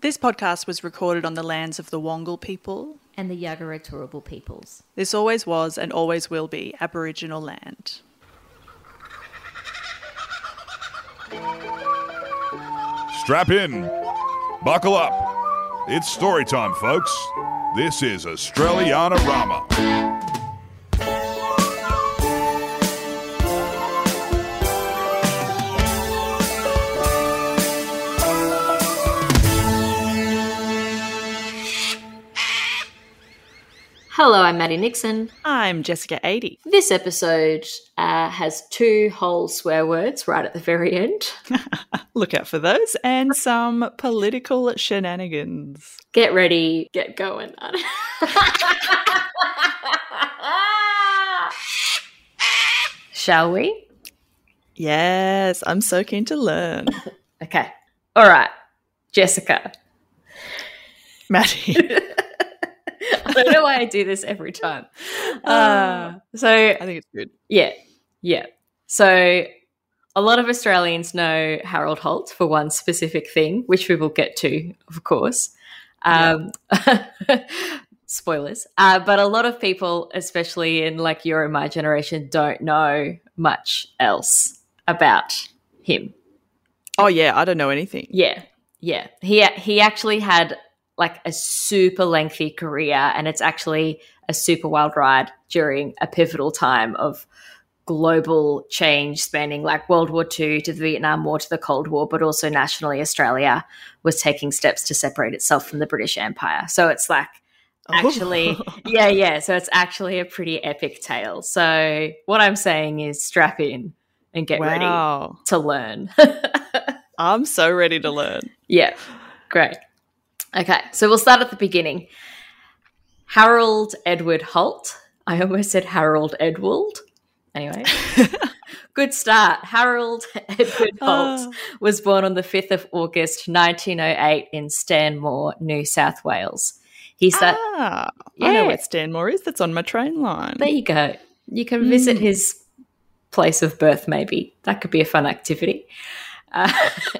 This podcast was recorded on the lands of the Wongal people. and the Yagara Turrbal peoples. This always was and always will be Aboriginal land. Strap in. Buckle up. It's story time, folks. This is Australiana Rama. Hello, I'm Maddie Nixon. I'm Jessica 80. This episode uh, has two whole swear words right at the very end. Look out for those and some political shenanigans. Get ready, get going. Shall we? Yes, I'm so keen to learn. Okay. All right. Jessica. Maddie. I don't know why I do this every time. Uh, so, I think it's good. Yeah, yeah. So a lot of Australians know Harold Holt for one specific thing, which we will get to, of course. Um, spoilers. Uh, but a lot of people, especially in like your and my generation, don't know much else about him. Oh, yeah, I don't know anything. Yeah, yeah. He he actually had like a super lengthy career, and it's actually a super wild ride during a pivotal time of global change, spanning like World War II to the Vietnam War to the Cold War, but also nationally, Australia was taking steps to separate itself from the British Empire. So it's like oh. actually, yeah, yeah. So it's actually a pretty epic tale. So what I'm saying is strap in and get ready to learn. I'm so ready to learn. Yeah, great. Okay, so we'll start at the beginning. Harold Edward Holt. I almost said Harold Edward. Anyway, good start. Harold Edward Holt Ah. was born on the 5th of August 1908 in Stanmore, New South Wales. He sat. ah, I know where Stanmore is. That's on my train line. There you go. You can visit Mm. his place of birth, maybe. That could be a fun activity. Uh,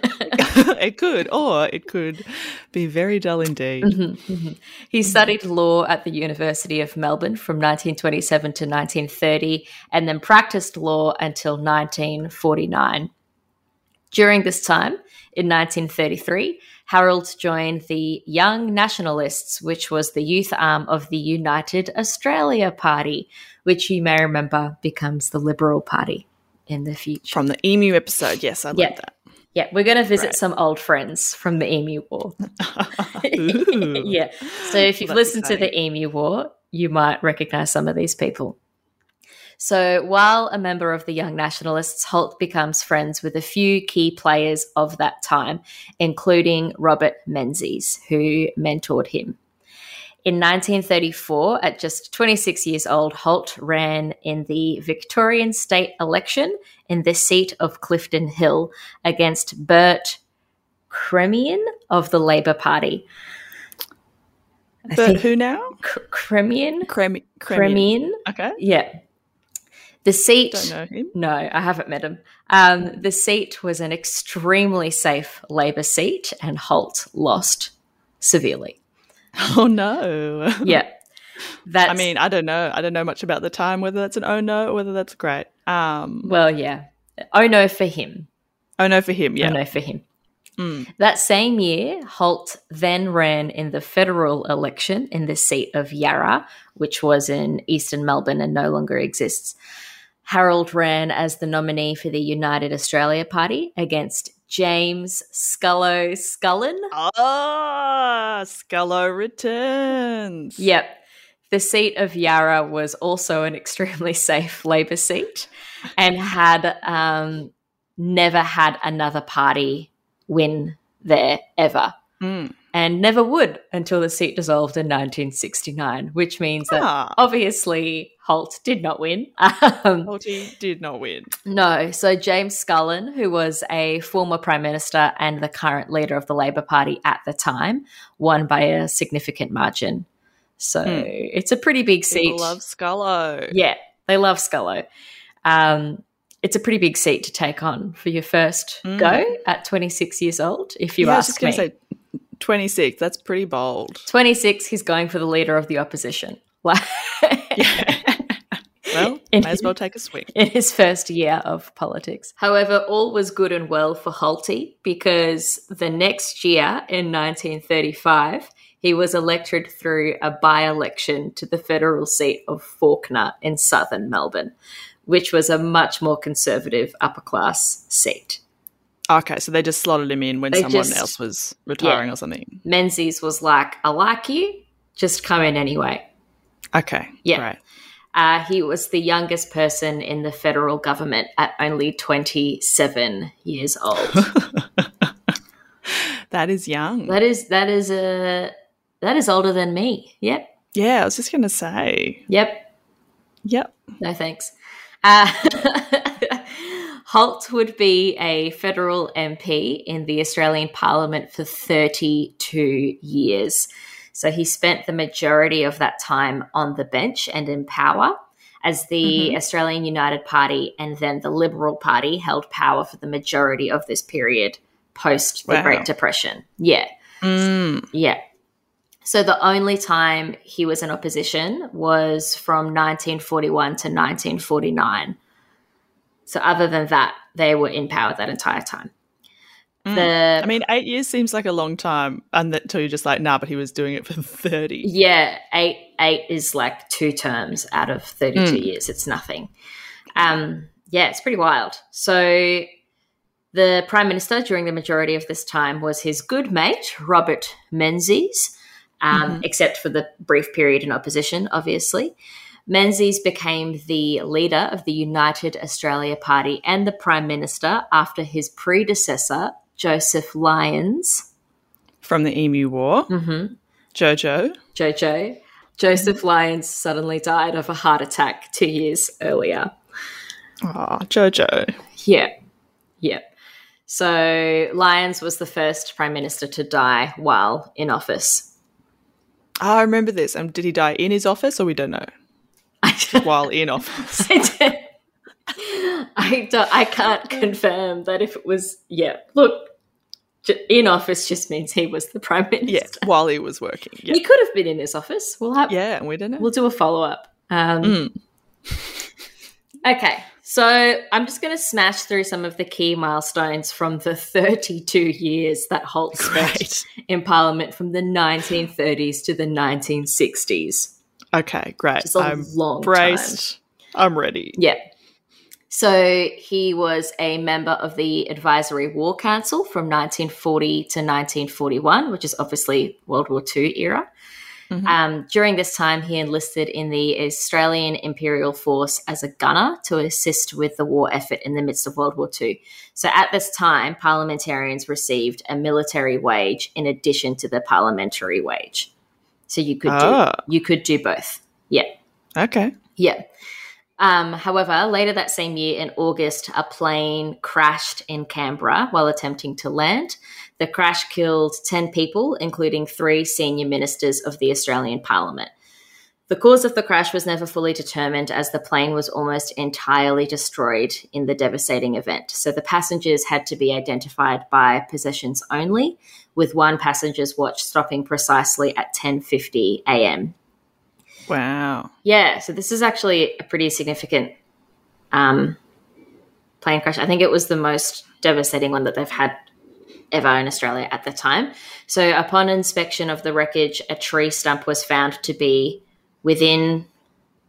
it could, or it could be very dull indeed. Mhm, mhm. He studied law at the University of Melbourne from 1927 to 1930 and then practiced law until 1949. During this time, in 1933, Harold joined the Young Nationalists, which was the youth arm of the United Australia Party, which you may remember becomes the Liberal Party in the future. From the emu episode, yes, I Yeah. like that. Yeah, we're going to visit Right. some old friends from the Emu War. Yeah. So if you've That's listened to the Emu War, you might recognize some of these people. So while a member of the Young Nationalists, Holt becomes friends with a few key players of that time, including Robert Menzies, who mentored him. In 1934, at just 26 years old, Holt ran in the Victorian state election in the seat of Clifton Hill against Bert Cremean of the Labour Party. I But who now? Cremean? Cremi- Cremean? Okay. Yeah. The seat. Don't know him. No, I haven't met him. Um, the seat was an extremely safe Labour seat, and Holt lost severely. Oh no. Yeah. That's, I mean, I don't know. I don't know much about the time, whether that's an oh no or whether that's great. Um, well, yeah. Oh no for him. oh no for him. Yeah. Oh no for him. Mm. That same year, Holt then ran in the federal election in the seat of Yarra, which was in eastern Melbourne and no longer exists. Harold ran as the nominee for the United Australia Party against James Scullo Scullin. Ah, Scullo returns. Yep. The seat of Yarra was also an extremely safe Labor seat and had um, never had another party win there ever. Mm. and never would until the seat dissolved in 1969, which means that Ah, obviously Holt did not win. Um, Holty did not win. no, so James Scullin, who was a former Prime Minister and the current leader of the Labor Party at the time, won by a significant margin. So Hmm. it's a pretty big seat. People love Scullo. Yeah, they love Scullo. Um, it's a pretty big seat to take on for your first Mm. go at 26 years old, if you Yeah, I was ask just me. say, 26. That's pretty bold. 26, he's going for the leader of the opposition. Like, Well, In- may as well take a swing. in his first year of politics. However, all was good and well for Holty because the next year in 1935, he was elected through a by election to the federal seat of Fawkner in southern Melbourne, which was a much more conservative upper class seat. Okay, so they just slotted him in when They someone just- else was retiring or something. Menzies was like, I like you, just come in anyway. Okay, Yeah. great. Uh, he was the youngest person in the federal government at only 27 years old. That is young. That is that is a that is older than me. Yep. yeah, I was just going to say. Yep. Yep. No thanks. Uh, Holt would be a federal MP in the Australian Parliament for 32 years. So he spent the majority of that time on the bench and in power as the Australian United Party and then the Liberal Party held power for the majority of this period post the Wow. Great Depression. Yeah. Mm. Yeah. So the only time he was in opposition was from 1941 to 1949. So other than that, they were in power that entire time. Mm. The I mean, eight years seems like a long time and until you're just like, nah, but he was doing it for 30. yeah, eight eight is like two terms out of 32 Mm. years. It's nothing. Um yeah, it's pretty wild. So the prime minister during the majority of this time was his good mate Robert Menzies. um, except for the brief period in opposition, obviously. Menzies became the leader of the United Australia Party and the Prime Minister after his predecessor, Joseph Lyons. From the Emu War. Mm-hmm. Jojo. Jojo. Joseph Lyons suddenly died of a heart attack two years earlier. Oh, Jojo. Yeah. Yeah. So Lyons was the first Prime Minister to die while in office. Oh, I remember this. Um, did he die in his office or we don't know? While in office. I don't, I can't confirm that if it was yeah. Look, in office just means he was the prime minister. Yeah, while he was working. Yeah. He could have been in his office. We'll have Yeah, and we don't know. we'll do a follow up. Um, Mm. Okay, so I'm just going to smash through some of the key milestones from the 32 years that Holt spent Great. in Parliament from the 1930s to the 1960s. Okay, great. Just a I'm long braced. I'm ready. Yeah. So he was a member of the Advisory War Council from 1940 to 1941, which is obviously World War II era. Mhm. Um, during this time, he enlisted in the Australian Imperial Force as a gunner to assist with the war effort in the midst of World War II. So at this time, parliamentarians received a military wage in addition to the parliamentary wage. So you could Ah. do you could do both. Yeah. Okay. Yeah. Um, however, later that same year in August, a plane crashed in Canberra while attempting to land. The crash killed 10 people, including three senior ministers of the Australian Parliament. The cause of the crash was never fully determined as the plane was almost entirely destroyed in the devastating event. So the passengers had to be identified by possessions only, with one passenger's watch stopping precisely at 10:50 a.m. Wow. Yeah, so this is actually a pretty significant um, plane crash. I think it was the most devastating one that they've had ever in Australia at the time. So, upon inspection of the wreckage, a tree stump was found to be within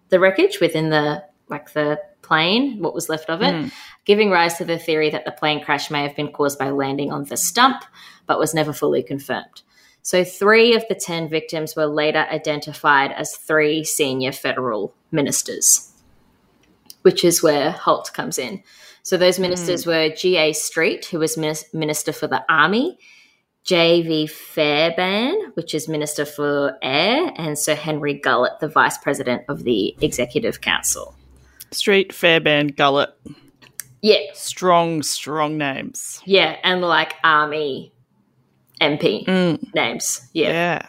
the wreckage, within the like the plane, what was left of it, Mm. giving rise to the theory that the plane crash may have been caused by landing on the stump, but was never fully confirmed. So, three of the 10 victims were later identified as three senior federal ministers, which is where Holt comes in. So, those hmm. ministers were G.A. Street, who was minis- Minister for the Army, J.V. Fairbairn, which is Minister for Air, and Sir Henry Gullett, the Vice President of the Executive Council. Street, Fairbairn, Gullett. Yeah, Strong, strong names. yeah, and like Army MP Mm. names. Yeah. Yeah.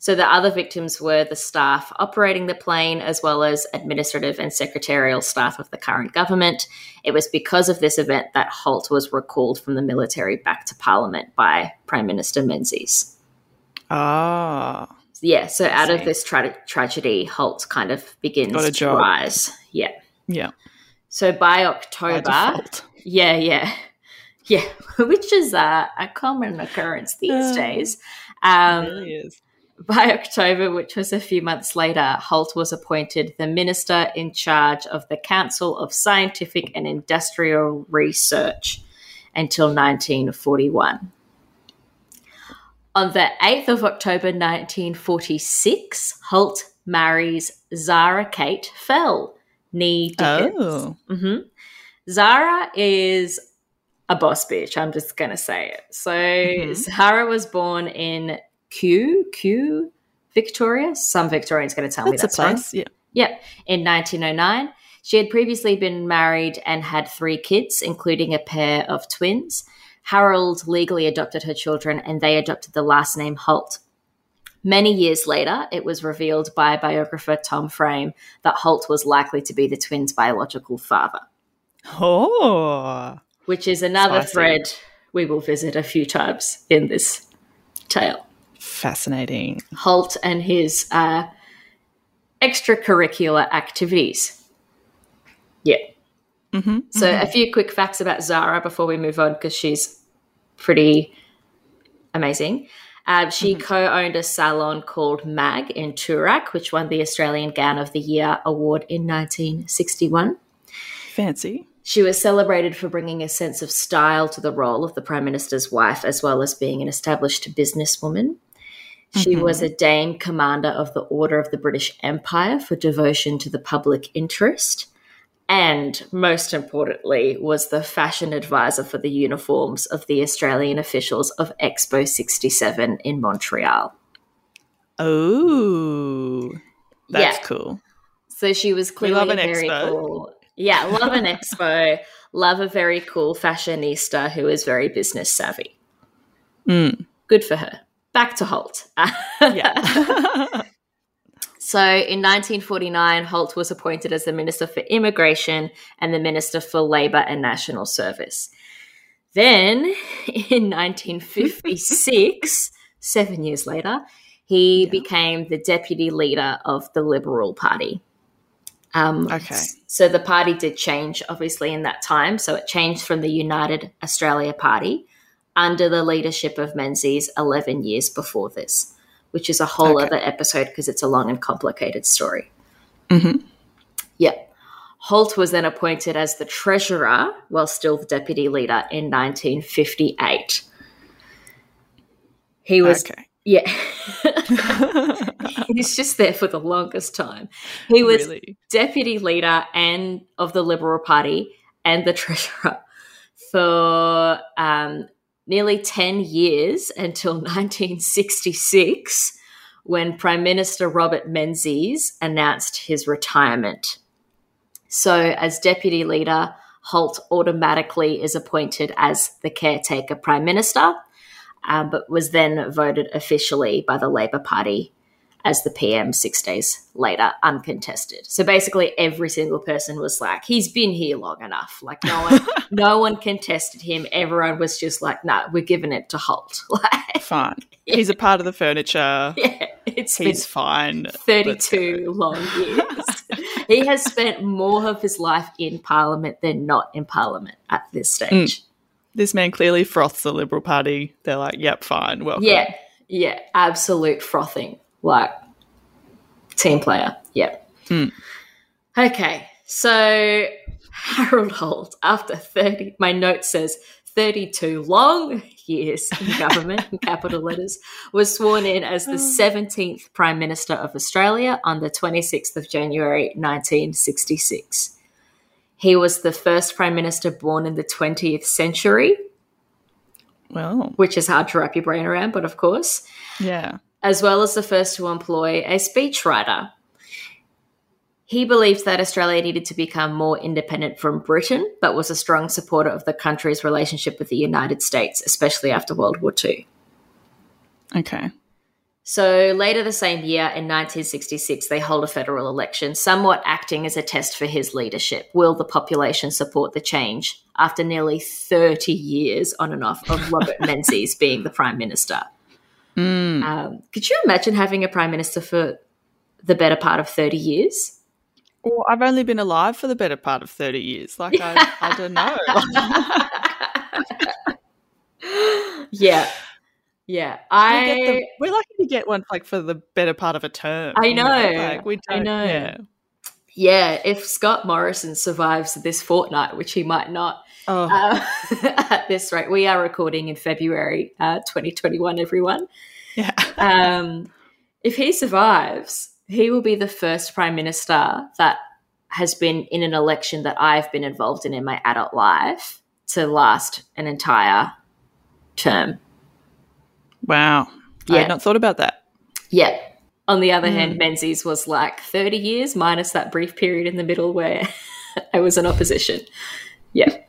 So the other victims were the staff operating the plane, as well as administrative and secretarial staff of the current government. It was because of this event that Holt was recalled from the military back to Parliament by Prime Minister Menzies. Ah. Yeah, so out of this tra- tragedy, Holt kind of begins Got a to rise. Yeah. Yeah. So by By October, default. yeah, yeah, yeah, which is uh, a common occurrence these days. Um, it really is. By October, which was a few months later, Holt was appointed the minister in charge of the Council of Scientific and Industrial Research until 1941. On the 8th of October 1946, Holt marries Zara Kate Fell, nee Dickins. Oh. hmm Zara is a boss bitch. I'm just gonna say it. So Mhm. Zara was born in Q, Kew, Victoria. Some Victorian's gonna tell me That's, that's a place. Yeah. Yep, in 1909. She had previously been married and had three kids, including a pair of twins. Harold legally adopted her children and they adopted the last name Holt. Many years later, it was revealed by biographer Tom Frame that Holt was likely to be the twins' biological father, Oh. Which is another Spicy. thread we will visit a few times in this tale. Fascinating. Holt and his uh, extracurricular activities. Yeah. Mm-hmm. So, a few quick facts about Zara before we move on, because she's pretty amazing. Uh, she co owned a salon called Magg in Toorak, which won the Australian Gown of the Year award in 1961. Fancy. She was celebrated for bringing a sense of style to the role of the Prime Minister's wife, as well as being an established businesswoman. She Mhm. was a Dame Commander of the Order of the British Empire for devotion to the public interest. And most importantly, was the fashion advisor for the uniforms of the Australian officials of Expo 67 in Montreal. Oh. That's Yeah. cool. So she was clearly an very expo. cool. Yeah, love an expo. Love a very cool fashionista who is very business savvy. Mm. Good for her. Back to Holt. Yeah. so in 1949, Holt was appointed as the Minister for Immigration and the Minister for Labour and National Service. Then in 1956, seven years later, he Yeah. became the deputy leader of the Liberal Party. Um, Okay. So the party did change, obviously, in that time. So it changed from the United Australia Party under the leadership of Menzies 11 years before this, which is a whole Okay. other episode because it's a long and complicated story. Mhm. Yep. Holt was then appointed as the treasurer while still the deputy leader in 1958. He was, okay. Yeah. He's just there for the longest time. He was really? deputy leader and of the Liberal Party and the treasurer for um, nearly 10 years until 1966 when Prime Minister Robert Menzies announced his retirement. So, as deputy leader, Holt automatically is appointed as the caretaker prime minister, um, but was then voted officially by the Labor Party as the PM six days later, uncontested. So basically, every single person was like, "He's been here long enough." Like no one, no one contested him. Everyone was just like, "No, we're giving it to Holt." Like, Fine. He's a part of the furniture. yeah, it's He's fine. 32 long years. he has spent more of his life in Parliament than not in Parliament at this stage. This man clearly froths the Liberal Party. They're like, yep, fine, welcome. Yeah, yeah, absolute frothing. Like, team player. Yeah. Hmm. Okay, so Harold Holt, after 30, my note says 32 long years in government, in capital letters, was sworn in as the 17th Prime Minister of Australia on the 26th of January 1966. He was the first Prime Minister born in the 20th century, Well, which is hard to wrap your brain around, but of course yeah. as well as the first to employ a speechwriter. He believed that Australia needed to become more independent from Britain, but was a strong supporter of the country's relationship with the United States, especially after World War II. Okay. So later the same year, in 1966, they hold a federal election, somewhat acting as a test for his leadership. Will the population support the change after nearly 30 years on and off of Robert Menzies being the Prime Minister? Mm. Um, could you imagine having a prime minister for the better part of 30 years? Well, I've only been alive for the better part of 30 years. Like, I, I don't know. yeah. Yeah. we I get the, we're lucky to get one like for the better part of a term. I you know. Like, we I don't, know. Yeah. yeah, if Scott Morrison survives this fortnight, which he might not, Oh, uh, at this rate, we are recording in February uh, 2021, everyone. yeah. Um, if he survives, he will be the first prime minister that has been in an election that I've been involved in in my adult life to last an entire term. Wow. Yeah. I had not thought about that. Yeah. On the other Hmm. hand, Menzies was like 30 years minus that brief period in the middle where I was in opposition. Yeah.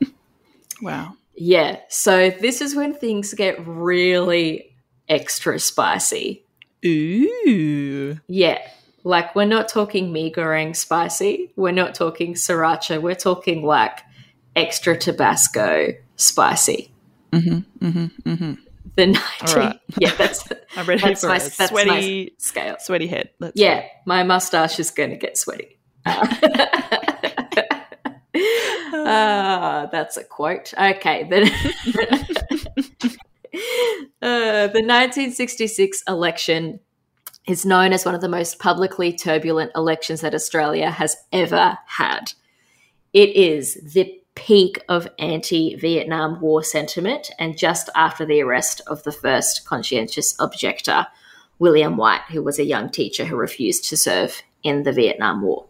Wow. Yeah. So this is when things get really extra spicy. Ooh. Yeah. Like we're not talking mee goreng spicy. We're not talking sriracha. We're talking like extra Tabasco spicy. Mm-hmm. Mm-hmm. Mm-hmm. The 19 All right. Yeah, that's I'm ready that's my, a that's sweaty, my scale. sweaty head. Let's Yeah, my mustache is going to get sweaty. Ah, that's a quote. Okay, then. Uh, the 1966 election is known as one of the most publicly turbulent elections that Australia has ever had. It is the peak of anti Vietnam War sentiment and just after the arrest of the first conscientious objector, William White, who was a young teacher who refused to serve in the Vietnam War.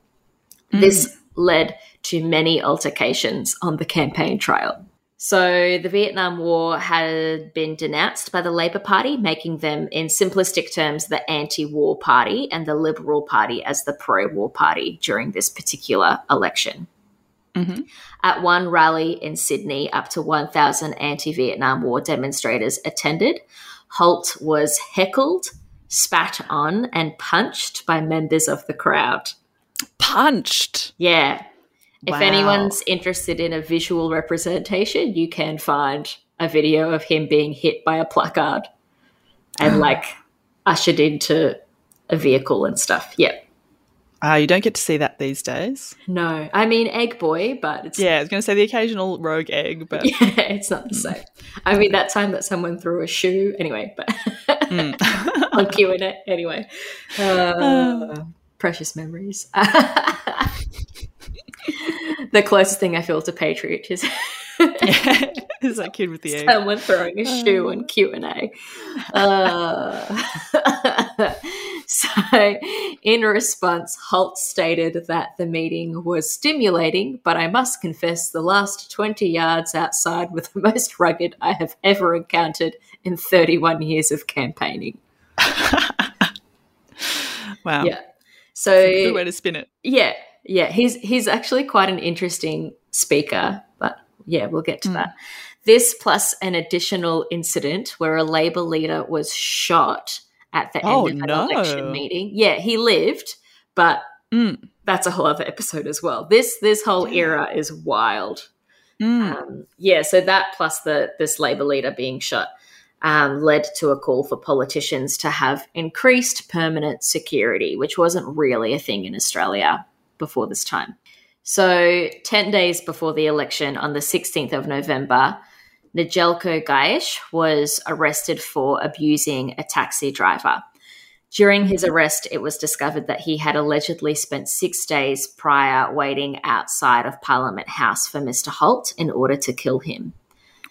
Mm. This led to many altercations on the campaign trail. So, the Vietnam War had been denounced by the Labour Party, making them, in simplistic terms, the anti war party and the Liberal Party as the pro war party during this particular election. Mhm. At one rally in Sydney, up to 1,000 anti Vietnam War demonstrators attended. Holt was heckled, spat on, and punched by members of the crowd. Punched. Yeah. If anyone's interested in a visual representation, you can find a video of him being hit by a placard and like ushered into a vehicle and stuff. Yeah. Ah, you don't get to see that these days. No, I mean Egg Boy, but it's Yeah, I was going to say the occasional rogue egg, but yeah, it's not the same. I mean that time that someone threw a shoe anyway, but Mm. on Q and A anyway. Uh, precious memories. the closest thing I feel to patriot is yeah, it's that kid with the egg. someone throwing a shoe on Q and A. So, in response, Holt stated that the meeting was stimulating, but I must confess, the last twenty yards outside were the most rugged I have ever encountered in thirty-one years of campaigning. wow. Yeah. So Good way to spin it. Yeah, yeah. He's he's actually quite an interesting speaker, but yeah, we'll get to Mm. that. This plus an additional incident where a Labor leader was shot at the Oh, end of an no. election meeting. Yeah, he lived, but Mm. that's a whole other episode as well. This this whole era is wild. Mm. Um, yeah, so that plus the this Labor leader being shot um, led to a call for politicians to have increased permanent security, which wasn't really a thing in Australia before this time. So, 10 days before the election, on the 16th of November, Nijelko Gaesh was arrested for abusing a taxi driver. During his arrest, it was discovered that he had allegedly spent six days prior waiting outside of Parliament House for Mr. Holt in order to kill him.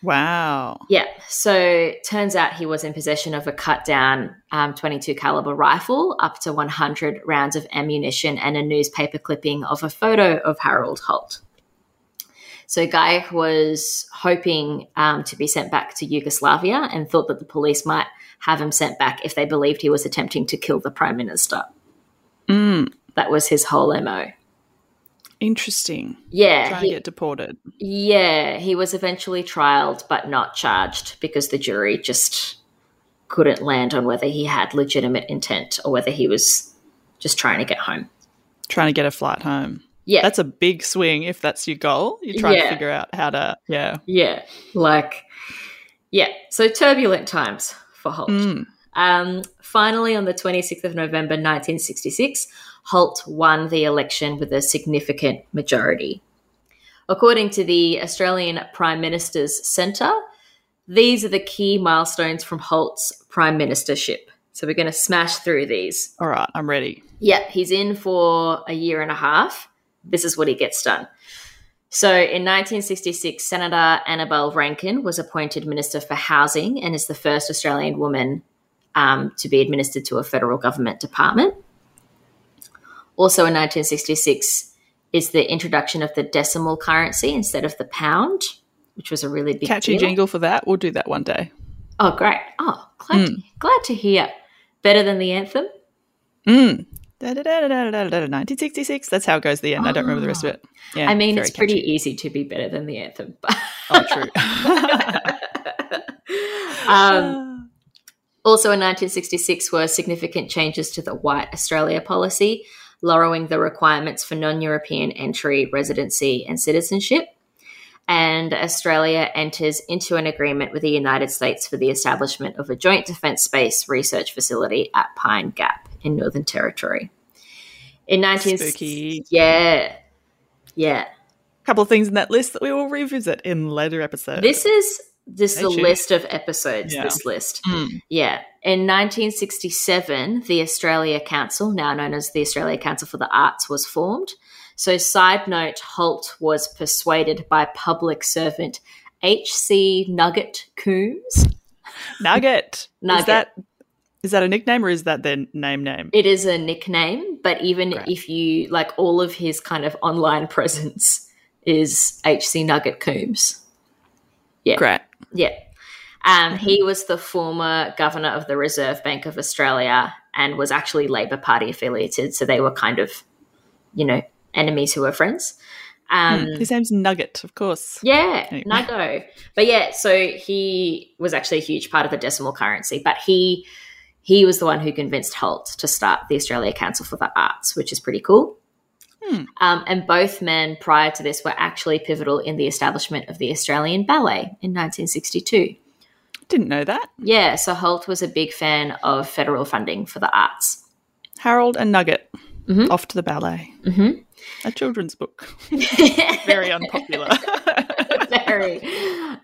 Wow. Yeah, so turns out he was in possession of a cut down um, 22 caliber rifle, up to 100 rounds of ammunition, and a newspaper clipping of a photo of Harold Holt. So Guy was hoping um, to be sent back to Yugoslavia and thought that the police might have him sent back if they believed he was attempting to kill the prime minister. Mm. That was his whole mo. Interesting. Yeah, Trying he- to get deported. Yeah, he was eventually trialed but not charged because the jury just couldn't land on whether he had legitimate intent or whether he was just trying to get home. Trying to get a flight home. Yeah. That's a big swing if that's your goal. You're trying Yeah. to figure out how to, yeah. yeah. Like, yeah. So turbulent times for Holt. Mm. Um, finally, on the 26th of November 1966, Holt won the election with a significant majority. According to the Australian Prime Minister's Centre, these are the key milestones from Holt's prime ministership. So we're going to smash through these. All right, I'm ready. Yep, he's in for a year and a half. This is what he gets done. So in 1966, Senator Annabel Rankin was appointed Minister for Housing and is the first Australian woman um, to be administered to a federal government department. Also in 1966 is the introduction of the decimal currency instead of the pound, which was a really big Catchy deal. jingle for that. We'll do that one day. Oh, great! Oh, glad to, glad to hear. Better than the anthem. Mm. Da, da, da, da, da, da, da, da, 1966. That's how it goes the end. I don't remember the rest of it. Yeah, I mean, it's pretty catchy. easy to be better than the anthem. Oh, true. um, also in 1966 were significant changes to the White Australia policy, lowering the requirements for non European entry, residency, and citizenship. And Australia enters into an agreement with the United States for the establishment of a joint defence space research facility at Pine Gap in Northern Territory. In 19 Spooky. Yeah. Yeah. couple of things in that list that we will revisit in later episodes. This is this is a list of episodes. Yeah. This list, Mm. yeah. In 1967, the Australia Council, now known as the Australia Council for the Arts, was formed. So, side note: Holt was persuaded by public servant H.C. Nugget Coombs. Nugget. Nugget. Is that is that a nickname or is that their name name? It is a nickname, but even Great. if you like, all of his kind of online presence is H.C. Nugget Coombs. Yeah. Great. Yeah. Um, he was the former governor of the Reserve Bank of Australia and was actually Labor Party affiliated. So they were kind of, you know, enemies who were friends. Um, Hmm. His name's Nugget, of course. yeah, Anyway. Nago. But yeah, so he was actually a huge part of the decimal currency, but he he was the one who convinced Holt to start the Australia Council for the Arts, which is pretty cool. Hmm. Um, and both men prior to this were actually pivotal in the establishment of the Australian Ballet in 1962. Didn't know that. Yeah, so Holt was a big fan of federal funding for the arts. Harold and Nugget Mhm. off to the ballet. Mm-hmm. A children's book. Very unpopular. Very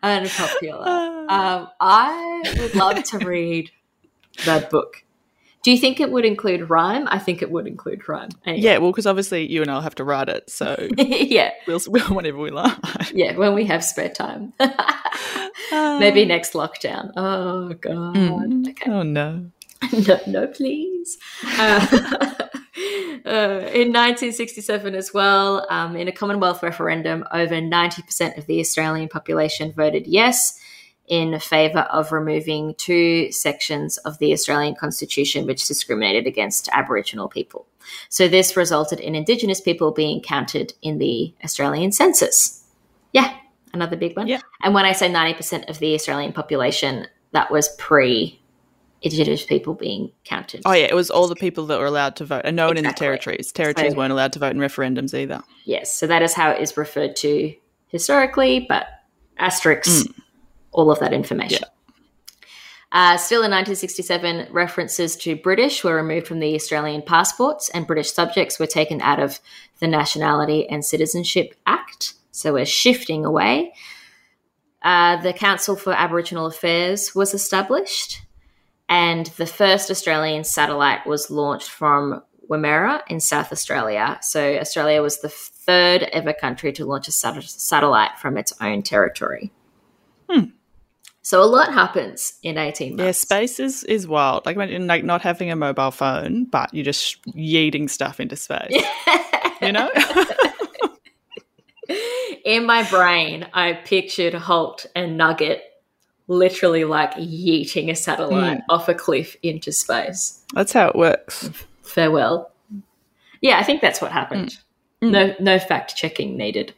unpopular. Um, I would love to read that book. Do you think it would include rhyme? I think it would include rhyme. Anyway. yeah, well, because obviously you and I'll have to write it, so yeah, we'll, we'll whenever we like. yeah, when we have spare time. Maybe next lockdown. Oh, God. Mm. Okay. Oh no. no, no, please. Uh, uh, in 1967, as well, um, in a Commonwealth referendum, over 90% of the Australian population voted yes in favour of removing two sections of the Australian Constitution which discriminated against Aboriginal people. So, this resulted in Indigenous people being counted in the Australian census. Yeah, another big one. Yeah. And when I say 90% of the Australian population, that was pre Indigenous people being counted. Oh yeah, it was all the people that were allowed to vote, and no one in the territories. Territories So- weren't allowed to vote in referendums either. Yes, so that is how it is referred to historically, but asterisks, mm. All of that information. Uh, still in 1967, references to British were removed from the Australian passports, and British subjects were taken out of the Nationality and Citizenship Act. So we're shifting away. Uh, the Council for Aboriginal Affairs was established, and the first Australian satellite was launched from Woomera in South Australia. So Australia was the third ever country to launch a sat- satellite from its own territory. Hmm. So a lot happens in 18 months. Yeah, space is, is wild. Like imagine like not having a mobile phone, but you're just yeeting stuff into space. You know? in my brain, I pictured Holt and Nugget literally like yeeting a satellite hmm. off a cliff into space. That's how it works. Farewell. Yeah, I think that's what happened. Hmm. Hmm. No, no fact checking needed.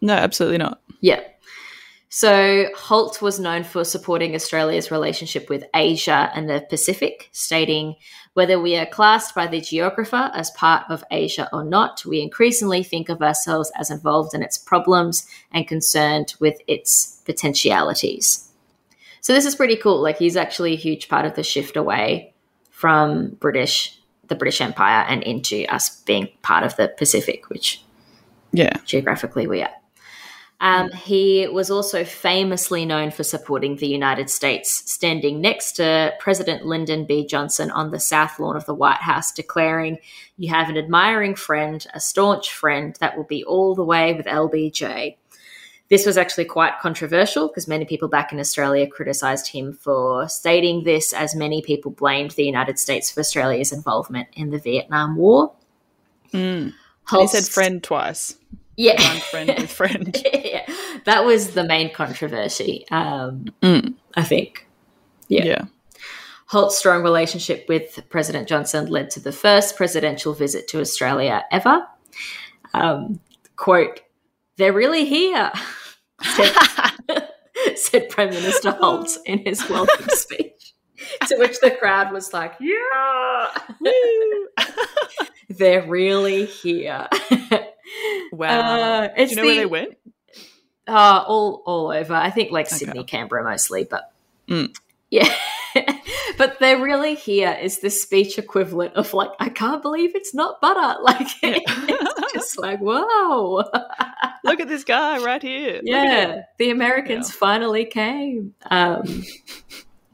No, absolutely not. Yeah. So Holt was known for supporting Australia's relationship with Asia and the Pacific, stating, whether we are classed by the geographer as part of Asia or not, we increasingly think of ourselves as involved in its problems and concerned with its potentialities. So this is pretty cool. Like he's actually a huge part of the shift away from British, the British Empire, and into us being part of the Pacific, which Yeah. geographically we are. Um, he was also famously known for supporting the United States, standing next to President Lyndon B. Johnson on the south lawn of the White House, declaring, You have an admiring friend, a staunch friend that will be all the way with LBJ. This was actually quite controversial because many people back in Australia criticised him for stating this, as many people blamed the United States for Australia's involvement in the Vietnam War. Mm. He said friend twice. Yeah. One friend with friend. yeah, that was the main controversy, um, Mm. I think. Yeah. Yeah. Holt's strong relationship with President Johnson led to the first presidential visit to Australia ever. Um, quote, they're really here, said, said Prime Minister Holt in his welcome speech. To which the crowd was like, yeah, they're really here. wow. Uh, Do it's you know the, where they went? Uh, all all over. I think like Okay. Sydney, Canberra mostly, but Mm. yeah. but they're really here is the speech equivalent of like, I can't believe it's not butter. Like it's just like, whoa. Look at this guy right here. Look at him. yeah. The Americans finally came. Um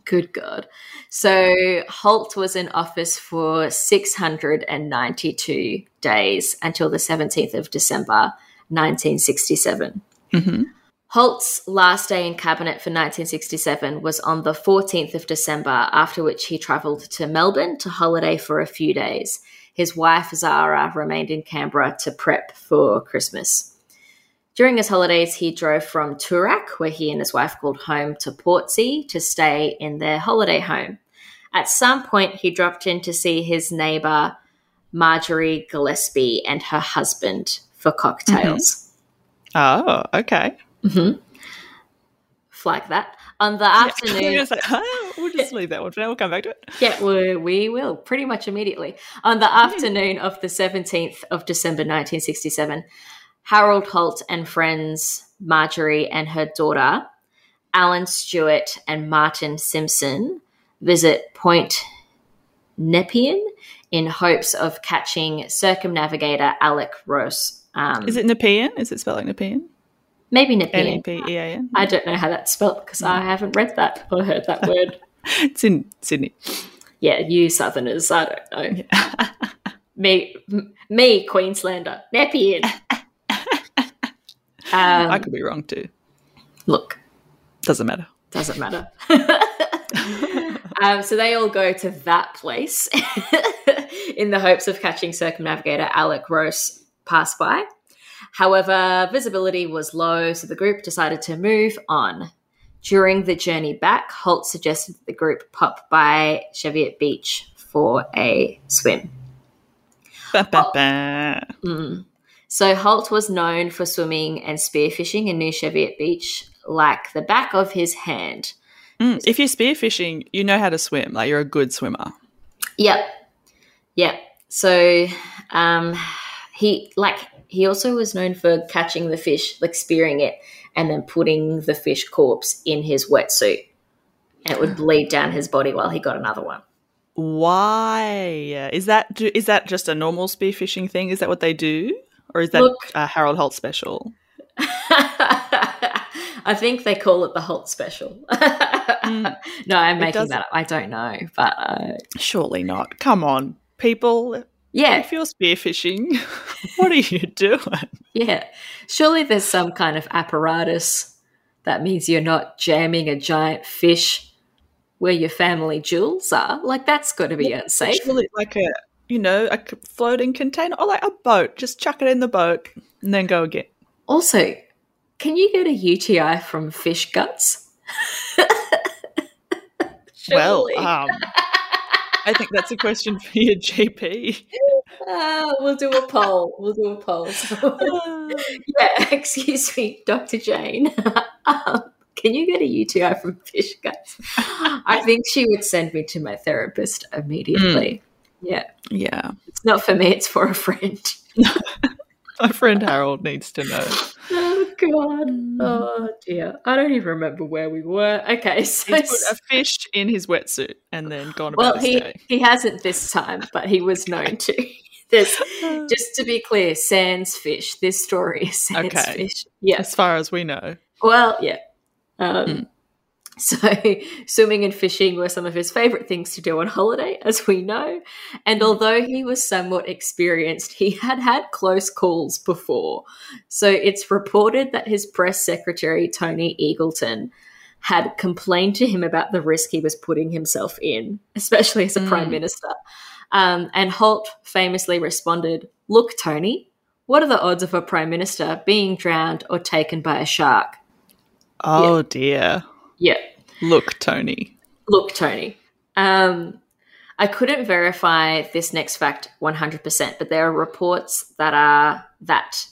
good God. So Holt was in office for 692 days until the 17th of December, 1967. Mhm. Holt's last day in cabinet for 1967 was on the 14th of December, after which he travelled to Melbourne to holiday for a few days. His wife, Zara, remained in Canberra to prep for Christmas. During his holidays, he drove from Toorak, where he and his wife called home, to Portsea to stay in their holiday home. At some point, he dropped in to see his neighbour, Marjorie Gillespie, and her husband for cocktails. Oh, okay. Mm-hmm. Flag that. On the Yeah. Afternoon, gonna say, "Ah, we'll just leave that one for now. We'll come back to it. yeah, we, we will pretty much immediately. On the afternoon of the 17th of December 1967, Harold Holt and friends, Marjorie and her daughter, Alan Stewart and Martin Simpson, visit Point Nepean in hopes of catching circumnavigator Alec Rose. Um, Is it Nepean? Is it spelling Nepean? maybe N Nepean? E P E A N. I don't know how that's spelled because I haven't read that or heard that word. It's in Sydney. Yeah, you Southerners, I don't know. Me, me, Queenslander, Nepean. um, I could be wrong too. look, Doesn't matter. doesn't matter. um, so they all go to that place in the hopes of catching circumnavigator Alec Rose pass by. However, visibility was low, so the group decided to move on. During the journey back, Holt suggested that the group pop by Cheviot Beach for a swim. Ba, ba, ba. Mm. So Holt was known for swimming and spearfishing in knew Cheviot Beach like the back of his hand. Mm, If you're spearfishing, you know how to swim. Like you're a good swimmer. Yep. Yep. So um he like he also was known for catching the fish, like spearing it, and then putting the fish corpse in his wetsuit. And it would bleed down his body while he got another one. Why is that? do- Is that just a normal spearfishing thing? Is that what they do, or is that Look- a Harold Holt special? I think they call it the Holt special. No, I'm making that up. I don't know. But uh, Surely not. Come on, people. yeah, If you're spearfishing, what are you doing? Yeah. Surely there's some kind of apparatus that means you're not jamming a giant fish where your family jewels are. Like that's got to be unsafe. Surely, like a you know a floating container or like a boat. Just chuck it in the boat and then go again. Also, can you get a UTI from fish guts? Well, um, I think that's a question for your GP. Ah, we'll do a poll. We'll do a poll. yeah, excuse me, Dr. Jane. um, can you get a UTI from fish guts? I think she would send me to my therapist immediately. Yeah. yeah, It's not for me, it's for a friend. my friend Harold needs to know. Oh, God. Oh dear. I don't even remember where we were. Okay, so He's put a fish in his wetsuit and then gone about well, he day. he hasn't this time, but he was known to. There's just to be clear, sans fish. This story is sans Okay. fish. Yes. As far as we know. Well, yeah. Um, Hmm. So, swimming and fishing were some of his favorite things to do on holiday, as we know. And although he was somewhat experienced, he had had close calls before. So, it's reported that his press secretary, Tony Eggleton, had complained to him about the risk he was putting himself in, especially as a prime Mm. minister. Um, and Holt famously responded, Look, Tony, what are the odds of a prime minister being drowned or taken by a shark? Oh dear. Yeah. Look, Tony. Look, Tony. Um, I couldn't verify this next fact 100%, but there are reports that are that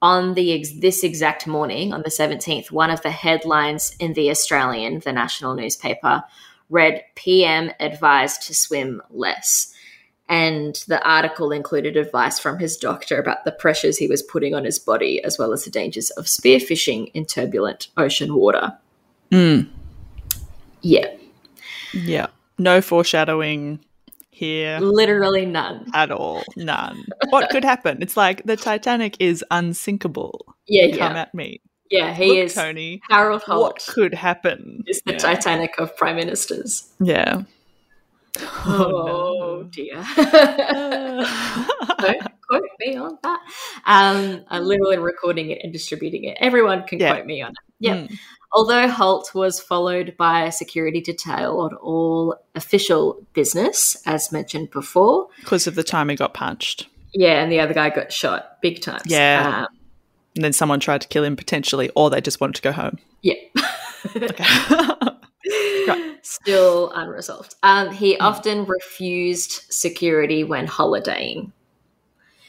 on the ex- this exact morning, on the 17th, one of the headlines in the Australian, the national newspaper, read PM advised to swim less. And the article included advice from his doctor about the pressures he was putting on his body, as well as the dangers of spearfishing in turbulent ocean water. Mm. Yeah, Yeah. No foreshadowing here literally none. at all. None. What could happen? It's like the Titanic is unsinkable. Yeah, Come yeah, at me. yeah. He Look, is Tony. Harold Holt. What could happen? Is the yeah. Titanic of prime ministers? Yeah. Oh, no. dear! Don't quote me on that. Um, I'm literally recording it and distributing it. Everyone can Yeah. quote me on it. Yeah. Mm. Although Holt was followed by a security detail on all official business, as mentioned before. Because of the time he got punched. Yeah, and the other guy got shot big time. Yeah. Um, And then someone tried to kill him potentially, or they just wanted to go home. yeah. Still unresolved. Um, he often refused security when holidaying.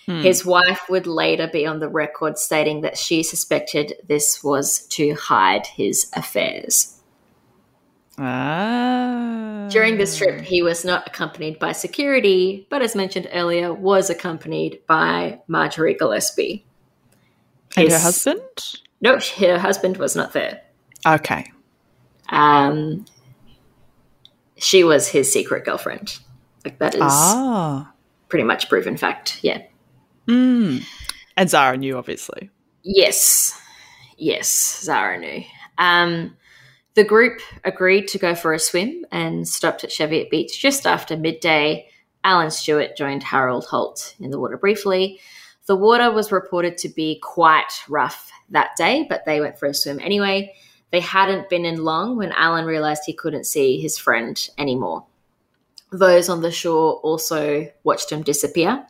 Hmm. His wife would later be on the record stating that she suspected this was to hide his affairs. Ah. During this trip, he was not accompanied by security, but as mentioned earlier, was accompanied by Marjorie Gillespie. And her husband? No, her husband was not there. Okay. Um, she was his secret girlfriend. Like that is Ah. pretty much proven fact. Yeah. Mm. And Zara knew, obviously. Yes. Yes, Zara knew. Um, the group agreed to go for a swim and stopped at Cheviot Beach just after midday. Alan Stewart joined Harold Holt in the water briefly. The water was reported to be quite rough that day, but they went for a swim anyway. They hadn't been in long when Alan realized he couldn't see his friend anymore. Those on the shore also watched him disappear.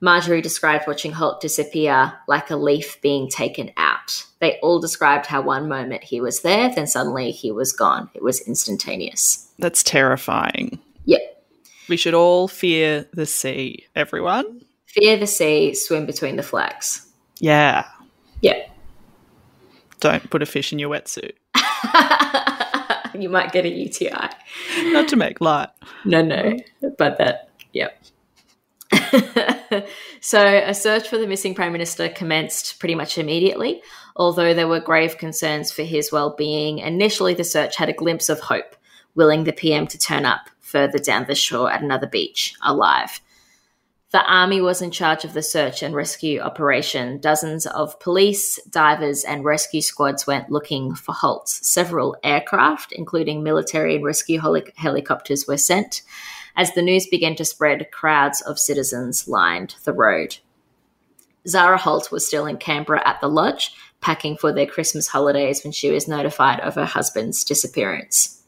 Marjorie described watching Holt disappear like a leaf being taken out. They all described how one moment he was there, then suddenly he was gone. It was instantaneous. That's terrifying. Yep. We should all fear the sea, everyone. Fear the sea, swim between the flags. Yeah. Yep. Don't put a fish in your wetsuit. you might get a UTI. Not to make light. No, no, but that, yep. so, a search for the missing prime minister commenced pretty much immediately, although there were grave concerns for his well being. Initially, the search had a glimpse of hope, willing the PM to turn up further down the shore at another beach, alive. The army was in charge of the search and rescue operation. Dozens of police, divers, and rescue squads went looking for Holt. Several aircraft, including military and rescue heli- helicopters, were sent. As the news began to spread, crowds of citizens lined the road. Zara Holt was still in Canberra at the lodge, packing for their Christmas holidays when she was notified of her husband's disappearance.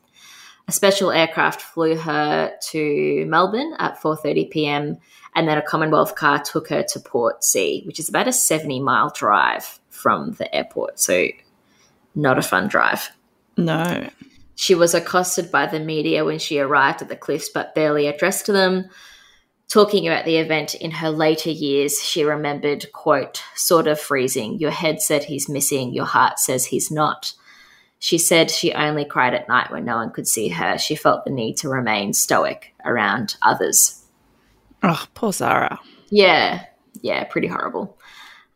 A special aircraft flew her to Melbourne at 4:30 p.m. and then a Commonwealth car took her to Portsea, which is about a 70 mile drive from the airport. So not a fun drive. No. She was accosted by the media when she arrived at the cliffs, but barely addressed them. Talking about the event in her later years, she remembered, quote, sort of freezing. Your head said he's missing, your heart says he's not. She said she only cried at night when no one could see her. She felt the need to remain stoic around others. Oh, poor Zara. Yeah, yeah, pretty horrible.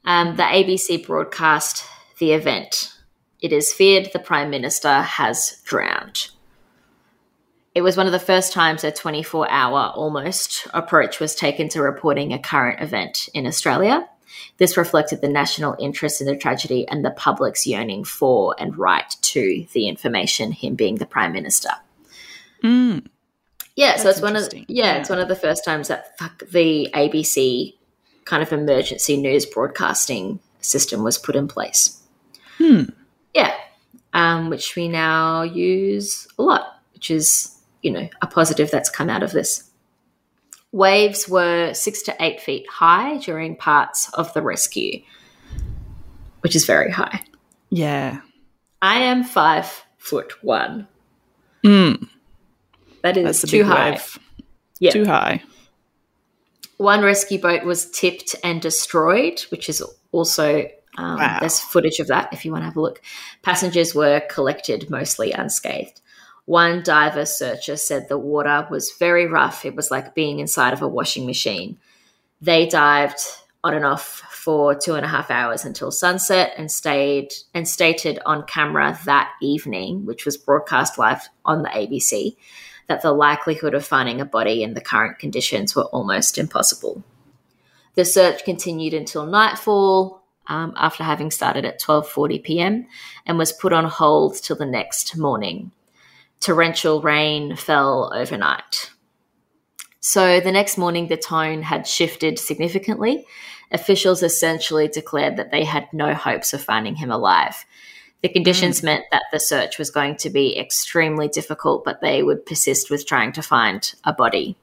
Um, the ABC broadcast the event. It is feared the Prime Minister has drowned. It was one of the first times a 24 hour almost approach was taken to reporting a current event in Australia. This reflected the national interest in the tragedy and the public's yearning for and right to the information, him being the Prime Minister. Mm. Yeah, so it's one of yeah, Yeah. it's one of the first times that fuck, the ABC kind of emergency news broadcasting system was put in place. Hmm. Yeah, um, which we now use a lot, which is you know a positive that's come out of this. Waves were six to eight feet high during parts of the rescue, which is very high. Yeah. I am five foot one. Mm. That is too high. Yeah. Too high. One rescue boat was tipped and destroyed, which is also um, Wow. there's footage of that if you want to have a look. Passengers were collected mostly unscathed. One diver searcher said the water was very rough. It was like being inside of a washing machine. They dived on and off for two and a half hours until sunset and stayed and stated on camera that evening, which was broadcast live on the ABC, that the likelihood of finding a body in the current conditions were almost impossible. The search continued until nightfall, um, after having started at 12:40 p.m. and was put on hold till the next morning. Torrential rain fell overnight. So the next morning, the tone had shifted significantly. Officials essentially declared that they had no hopes of finding him alive. The conditions meant that the search was going to be extremely difficult, but they would persist with trying to find a body.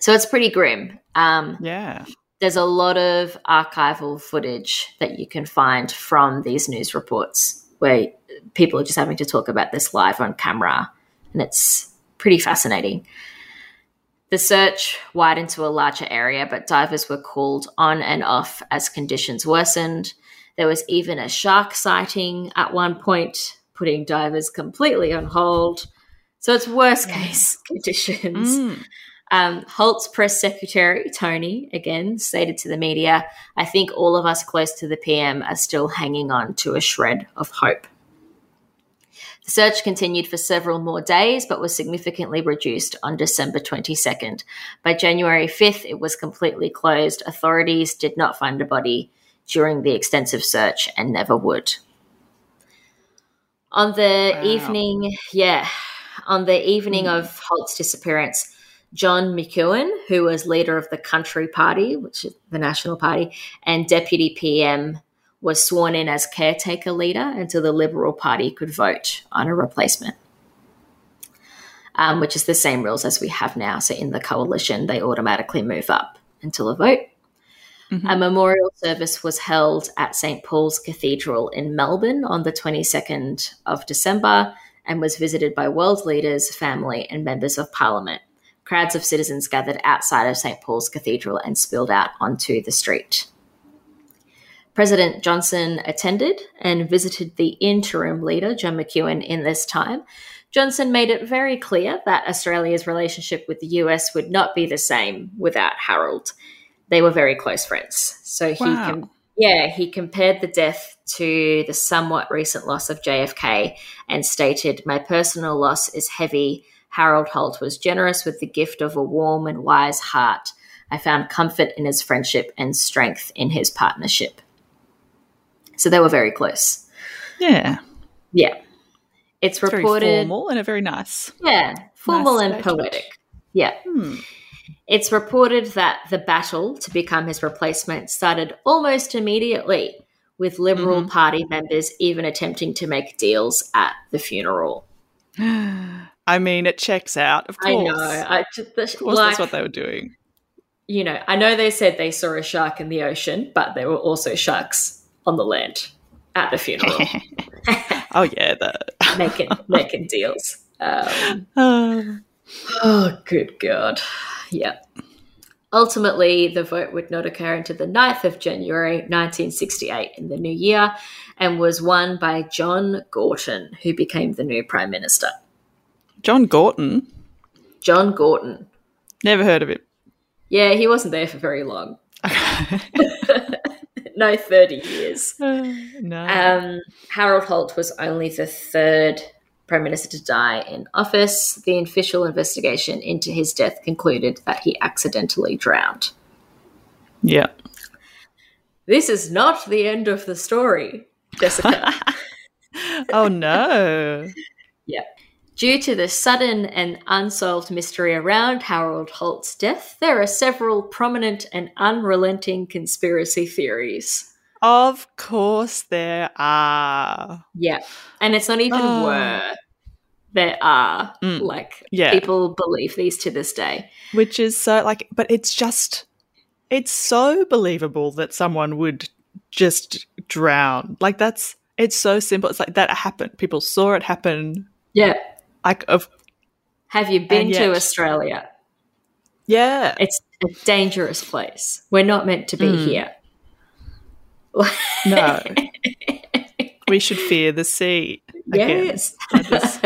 So it's pretty grim. Um, Yeah. There's a lot of archival footage that you can find from these news reports where people are just having to talk about this live on camera, and it's pretty fascinating. The search widened to a larger area, but divers were called on and off as conditions worsened. There was even a shark sighting at one point, putting divers completely on hold. So it's worst case conditions. Mm. Um, Holt's press secretary, Tony, again stated to the media, I think all of us close to the PM are still hanging on to a shred of hope. The search continued for several more days, but was significantly reduced on December 22nd. By January 5th, it was completely closed. Authorities did not find a body during the extensive search and never would. On the Wow. evening, yeah, on the evening of Holt's disappearance, John McEwen, who was leader of the Country Party, which is the National Party, and deputy PM, was sworn in as caretaker leader until the Liberal Party could vote on a replacement. Um, which is the same rules as we have now. So in the coalition, they automatically move up until a vote. Mhm. A memorial service was held at St. Paul's Cathedral in Melbourne on the 22nd of December and was visited by world leaders, family, and members of parliament. Crowds of citizens gathered outside of St. Paul's Cathedral and spilled out onto the street. President Johnson attended and visited the interim leader, John McEwen, in this time. Johnson made it very clear that Australia's relationship with the US would not be the same without Harold. They were very close friends. So he Wow. com- yeah, he compared the death to the somewhat recent loss of JFK and stated, My personal loss is heavy. Harold Holt was generous with the gift of a warm and wise heart. I found comfort in his friendship and strength in his partnership. So they were very close. Yeah. Yeah. It's It's very reported. formal and a very nice. Yeah, formal Nice and poetic. Yeah. Hmm. It's reported that the battle to become his replacement started almost immediately, with Liberal Mm-hmm. Party members even attempting to make deals at the funeral. I mean, it checks out. Of course. I know. I just, the, Of course, like, that's what they were doing. you know, I know they said they saw a shark in the ocean, but there were also sharks on the land at the funeral oh yeah, the making making deals. Um, uh, Oh, good God. Yeah. Ultimately, the vote would not occur until the 9th of January 1968 in the new year and was won by John Gorton, who became the new Prime Minister. John Gorton. John Gorton. Never heard of him. Yeah, he wasn't there for very long. no 30 years. no. Um, Harold Holt was only the third prime minister to die in office. The official investigation into his death concluded that he accidentally drowned. yeah. This is not the end of the story, Jessica. oh no. Due to the sudden and unsolved mystery around Harold Holt's death, there are several prominent and unrelenting conspiracy theories. Of course there are. Yeah. And it's not even Oh. were. There are. Mm. Like, Yeah. people believe these to this day. Which is so like but it's just it's so believable that someone would just drown. Like that's it's so simple. It's like that happened. People saw it happen. Yeah. Like of Have you been And to Australia? yeah. It's a dangerous place. We're not meant to be Mm. here. No. we should fear the sea. Again. yes. I just-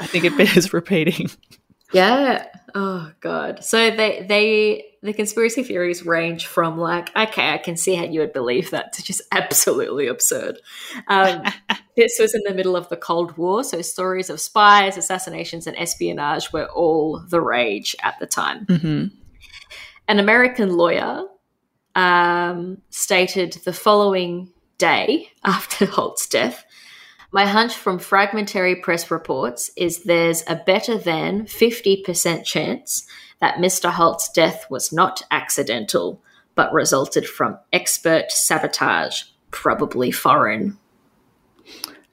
I think it bears repeating. yeah. Oh god. So they they the conspiracy theories range from like, okay, I can see how you would believe that to just absolutely absurd. Um, this was in the middle of the Cold War, so stories of spies, assassinations, and espionage were all the rage at the time. Mm-hmm. an American lawyer um, stated the following day after Holt's death My hunch from fragmentary press reports is there's a better than 50% chance that Mr. Holt's death was not accidental, but resulted from expert sabotage, probably foreign.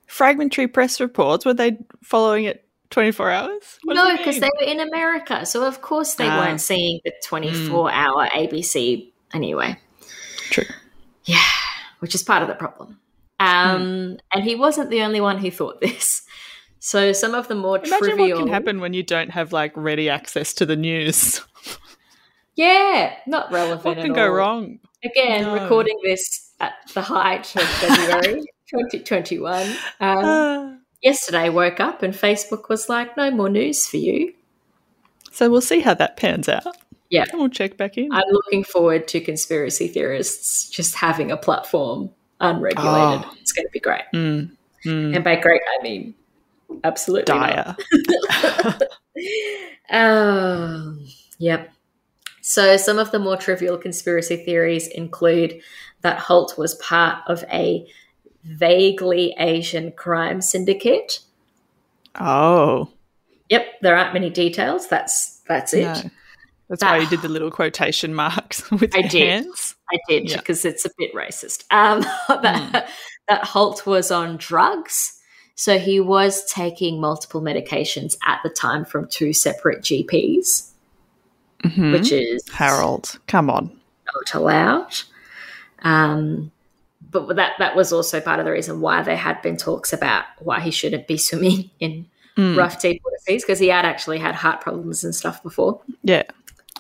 Fragmentary press reports, were they following it 24 hours? What no, because they were in America. So, of course, they Ah. weren't seeing the 24 hour ABC anyway. True. Yeah, which is part of the problem. Um, And he wasn't the only one who thought this. So some of the more Imagine trivial, what can happen when you don't have like ready access to the news. yeah, not relevant. What at can go all. wrong? Again, No. recording this at the height of February 2021. Um, yesterday, woke up and Facebook was like, "No more news for you." so we'll see how that pans out. Yeah. And we'll check back in. I'm looking forward to conspiracy theorists just having a platform unregulated. Oh. It's going to be great. Mm, mm, And by great, I mean absolutely dire. Oh, yep. So some of the more trivial conspiracy theories include that Holt was part of a vaguely Asian crime syndicate. oh. Yep, there aren't many details. That's that's it. No. That's That- why you did the little quotation marks with I your did. hands. I did Yeah. because it's a bit racist. Um, that, that Holt was on drugs. So he was taking multiple medications at the time from two separate GPs, Mhm. which is Harold, come on. not allowed. Um, but that that was also part of the reason why there had been talks about why he shouldn't be swimming in Mm, rough deep water seas because he had actually had heart problems and stuff before. Yeah.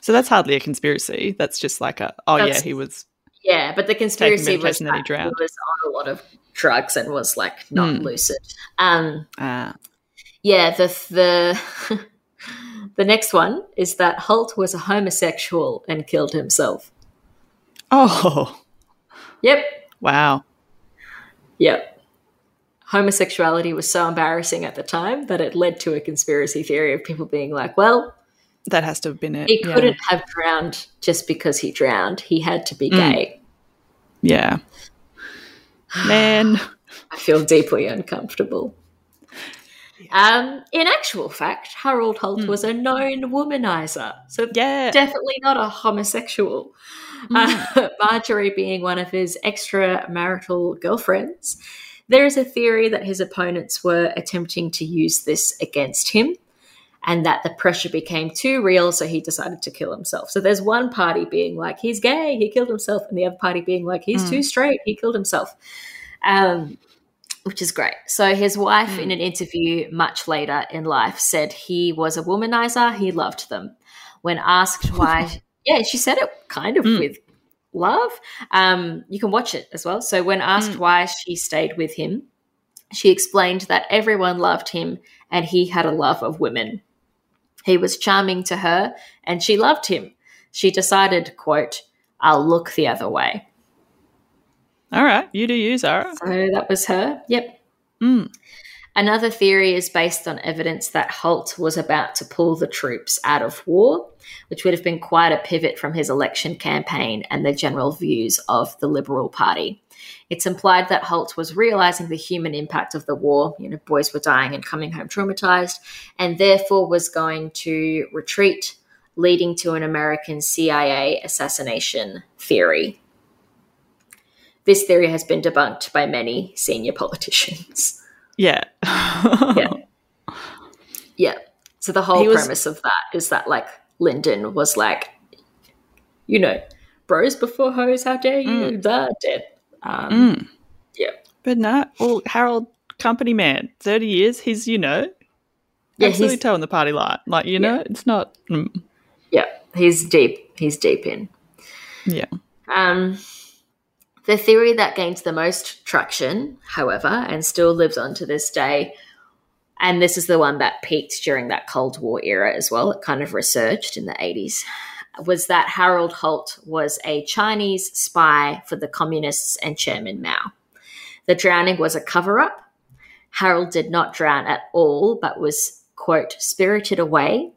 So that's hardly a conspiracy. That's just like a, oh, yeah, he was. Yeah, but the conspiracy was then he that drowned. was on a lot of drugs and was like not Hmm. lucid. Um, Ah. yeah, the the the next one is that Holt was a homosexual and killed himself. Oh, Yep, wow. yep. Homosexuality was so embarrassing at the time that it led to a conspiracy theory of people being like, "Well, That has to have been it. he yeah. couldn't have drowned just because he drowned. He had to be Mm. gay." Yeah. Man. I feel deeply uncomfortable. Um, in actual fact, Harold Holt Hmm. was a known womanizer, so Yeah. definitely not a homosexual. Uh, Marjorie being one of his extramarital girlfriends. There is a theory that his opponents were attempting to use this against him and that the pressure became too real, so he decided to kill himself. So there's one party being like, he's gay, he killed himself, and the other party being like, he's Mm. too straight, he killed himself. Um, which is great. So his wife, Mm. in an interview much later in life, said he was a womanizer, he loved them. When asked why, yeah, she said it kind of Mm. with love. Um, you can watch it as well. So when asked Mm. why she stayed with him, she explained that everyone loved him and he had a love of women. He was charming to her and she loved him. She decided, quote, I'll look the other way. All right, you do you, Zara. So that was her. Yep. Mm. Another theory is based on evidence that Holt was about to pull the troops out of war, which would have been quite a pivot from his election campaign and the general views of the Liberal Party. It's implied that Holt was realizing the human impact of the war, you know, boys were dying and coming home traumatized, and therefore was going to retreat, leading to an American CIA assassination theory. This theory has been debunked by many senior politicians. Yeah. yeah. Yeah. So the whole was- premise of that is that like Lyndon was like, you know, bros before hoes, how dare you? That dead. Um, Mm. Yeah. But no, well, Harold, company man, 30 years, he's, you know, Yeah, absolutely he's toeing the party line. Like, you know, it's not, mm, yeah, he's deep. He's deep in. yeah. Um, the theory that gains the most traction, however, and still lives on to this day, and this is the one that peaked during that Cold War era as well, it kind of resurged in the 80s, was that Harold Holt was a Chinese spy for the communists and Chairman Mao. The drowning was a cover up. Harold did not drown at all, but was, quote, spirited away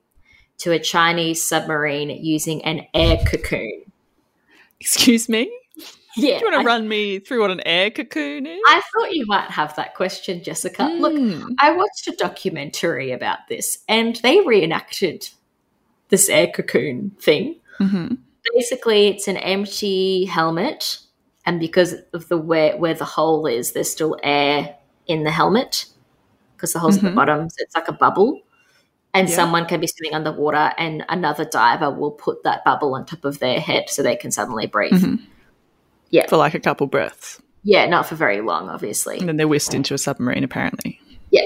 to a Chinese submarine using an air cocoon. Excuse me? Yeah. Do you want I- to run me through what an air cocoon is? I thought you might have that question, Jessica. Look, Mm. I watched a documentary about this and they reenacted this air cocoon thing. Mhm. Basically, it's an empty helmet, and because of the where where the hole is, there's still air in the helmet because the hole's at Mhm. the bottom, so it's like a bubble. And Yeah. someone can be swimming underwater, and another diver will put that bubble on top of their head so they can suddenly breathe. Mhm. Yeah. For like a couple breaths. Yeah, not for very long, obviously. And then they're whisked into a submarine, apparently. Yeah,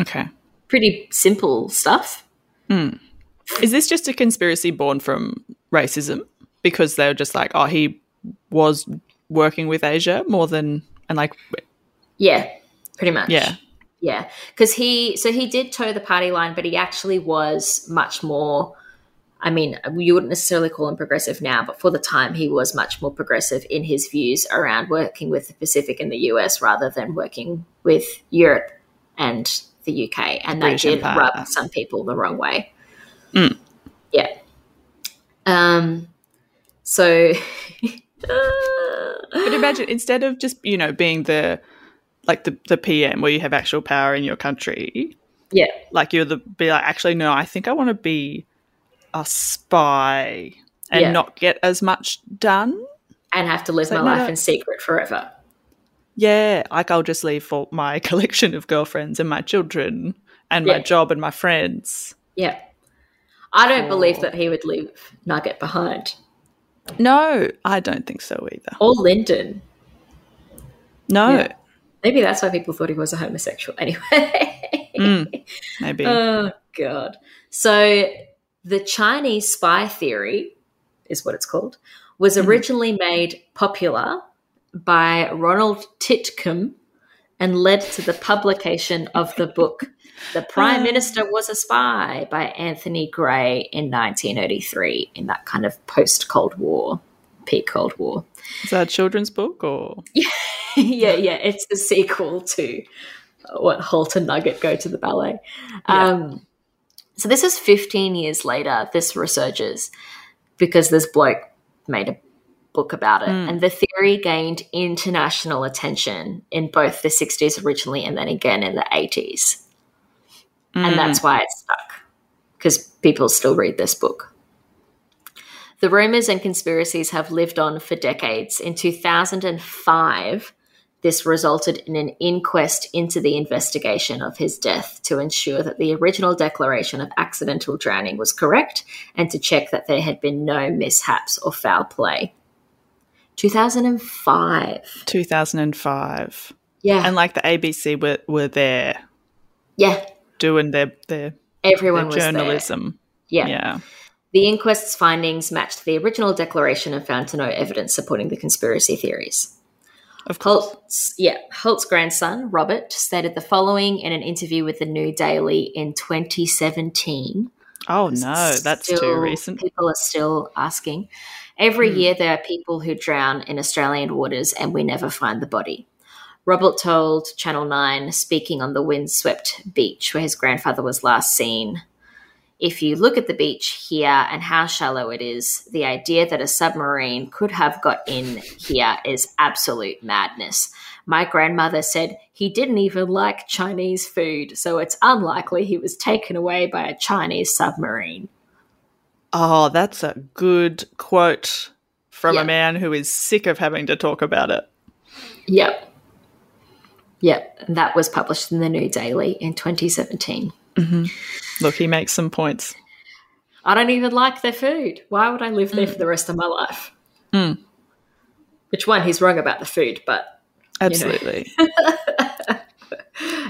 Okay. pretty simple stuff. Hmm. Is this just a conspiracy born from racism? Because they were just like, oh, he was working with Asia more than, and like, Yeah, pretty much. yeah. Yeah. Because he, so he did toe the party line, but he actually was much more. I mean, you wouldn't necessarily call him progressive now, but for the time, he was much more progressive in his views around working with the Pacific and the US rather than working with Europe and the UK. And that did Empire. rub some people the wrong way. Mm. Yeah. Um, so. But imagine instead of just, you know, being the, like the, the PM where you have actual power in your country, yeah. like you're the, be like, actually, no, I think I want to be a spy and Yeah. not get as much done. And have to live So my no, life no. in secret forever. Yeah, like I'll just leave for my collection of girlfriends and my children and my job and my friends. Yeah. I don't believe Oh. that he would leave Nugget behind. No, I don't think so either. Or Lyndon. No, Yeah. Maybe that's why people thought he was a homosexual anyway. Mm, maybe. oh, God. So the Chinese spy theory is what it's called, was Mhm. originally made popular by Ronald Titcombe and led to the publication of the book The Prime Ah. Minister Was a Spy by Anthony Grey in 1983 in that kind of post Cold War, peak Cold War. Is that a children's book or? yeah, yeah, it's the sequel to uh, what Holt and Nugget go to the ballet. Yeah. Um, so this is 15 years later. This resurges because this bloke made a book about it, Mm. and the theory gained international attention in both the 60s originally and then again in the 80s, Mm. and that's why it stuck because people still read this book. The rumors and conspiracies have lived on for decades. In 2005, this resulted in an inquest into the investigation of his death to ensure that the original declaration of accidental drowning was correct and to check that there had been no mishaps or foul play. 2005. 2005. Yeah. And like the ABC were, were there yeah. doing their, their, Everyone their was there. journalism. Yeah. Yeah. The inquest's findings matched the original declaration and found to no evidence supporting the conspiracy theories. Of course. Holt's, yeah, Holt's grandson, Robert, stated the following in an interview with the New Daily in 2017. Oh no, that's too recent. People are still asking. Every Hmm. year, there are people who drown in Australian waters, and we never find the body. Robert told Channel 9, speaking on the windswept beach where his grandfather was last seen. If you look at the beach here and how shallow it is, the idea that a submarine could have got in here is absolute madness. My grandmother said he didn't even like Chinese food, so it's unlikely he was taken away by a Chinese submarine. Oh, that's a good quote from Yeah. a man who is sick of having to talk about it. Yep. Yep. And that was published in the New Daily in 2017. Look, he makes some points. I don't even like their food. Why would I live there for the rest of my life? Mm. Which one? He's wrong about the food, but Absolutely.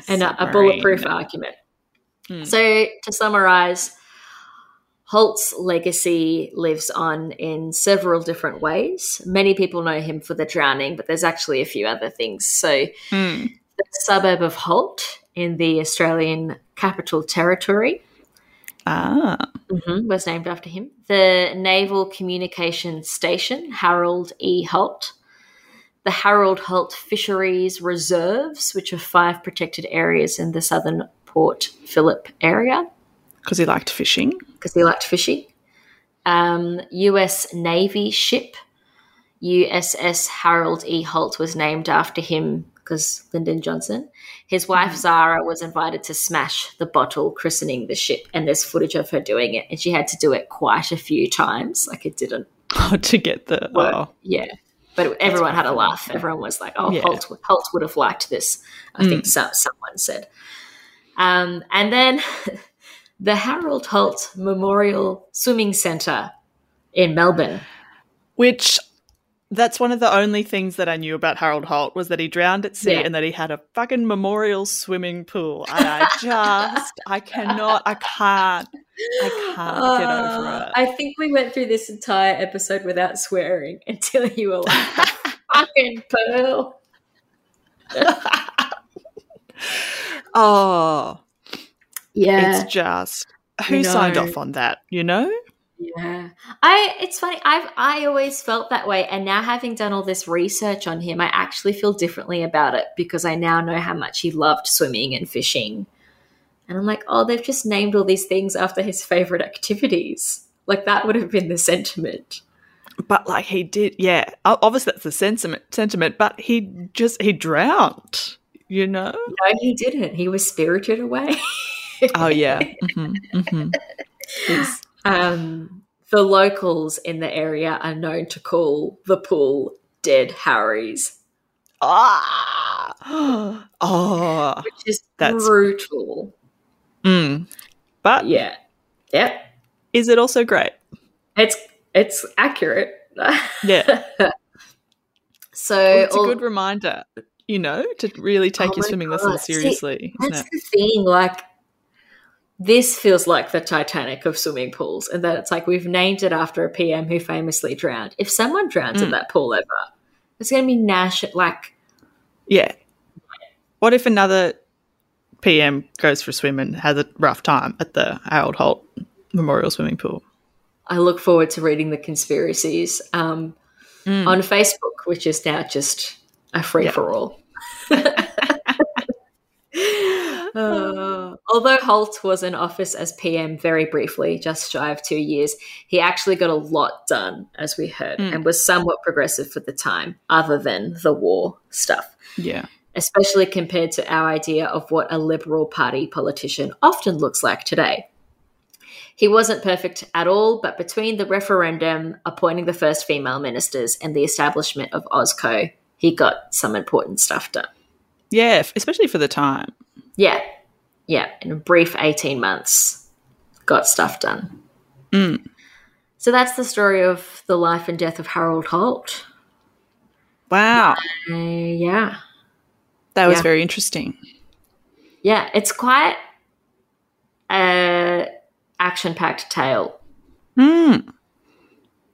and a, a bulletproof argument. Hmm. So to summarize, Holt's legacy lives on in several different ways. Many people know him for the drowning, but there's actually a few other things. So Hmm. the suburb of Holt in the Australian Capital Territory Ah. mhm, was named after him. The Naval Communications Station, Harold E. Holt. The Harold Holt Fisheries Reserves, which are five protected areas in the southern Port Phillip area Because he liked fishing. because he liked fishing. Um, US Navy ship, USS Harold E. Holt, was named after him because Lyndon Johnson. His wife Zara was invited to smash the bottle, christening the ship, and there's footage of her doing it, and she had to do it quite a few times. Like it didn't Oh, to get the. work. Oh. Yeah. But everyone had a laugh. Everyone was like, "Oh, Yeah. Holt, Holt would have liked this." I think so, someone said. Um, and then the Harold Holt Memorial Swimming Centre in Melbourne. Which. That's one of the only things that I knew about Harold Holt was that he drowned at sea Yeah. and that he had a fucking memorial swimming pool. And I just, I cannot, I can't, I can't get over Uh, it. I think we went through this entire episode without swearing until you were like, "Fucking pearl." oh, Yeah, it's just who signed off on that, you know? Yeah. I it's funny. I've I always felt that way and now having done all this research on him, I actually feel differently about it because I now know how much he loved swimming and fishing. And I'm like, "Oh, they've just named all these things after his favorite activities." Like that would have been the sentiment. But like he did, yeah. Obviously, that's the sentiment. Sentiment, but he just he drowned. You know? No, he didn't. He was spirited away. Oh yeah. hmm hmm He's Um, the locals in the area are known to call the pool Dead Harry's, ah. Oh. which is That's- brutal. Mm. But Yeah. Yep. is it also great? It's it's accurate. Yeah. so Well, it's a good reminder, you know, to really take Oh your swimming God. lessons seriously, isn't that's the thing. Like this feels like the Titanic of swimming pools, and that it's like we've named it after a PM who famously drowned. If someone drowns in Mm. that pool ever, it's going to be Nash. Like Yeah. What if another PM goes for a swim and has a rough time at the Harold Holt Memorial Swimming Pool? I look forward to reading the conspiracies um, Mm. on Facebook, which is now just a free for all. Uh, although Holt was in office as PM very briefly, just shy of two years, he actually got a lot done, as we heard, Mm. and was somewhat progressive for the time, other than the war stuff, Yeah. especially compared to our idea of what a Liberal Party politician often looks like today. He wasn't perfect at all, but between the referendum, appointing the first female ministers, and the establishment of OSCO, he got some important stuff done. Yeah, especially for the time. Yeah. Yeah. In a brief 18 months, got stuff done. Mm. So that's the story of the life and death of Harold Holt. Wow. Uh, yeah. That was Yeah. very interesting. Yeah. It's quite a action packed tale. Mm.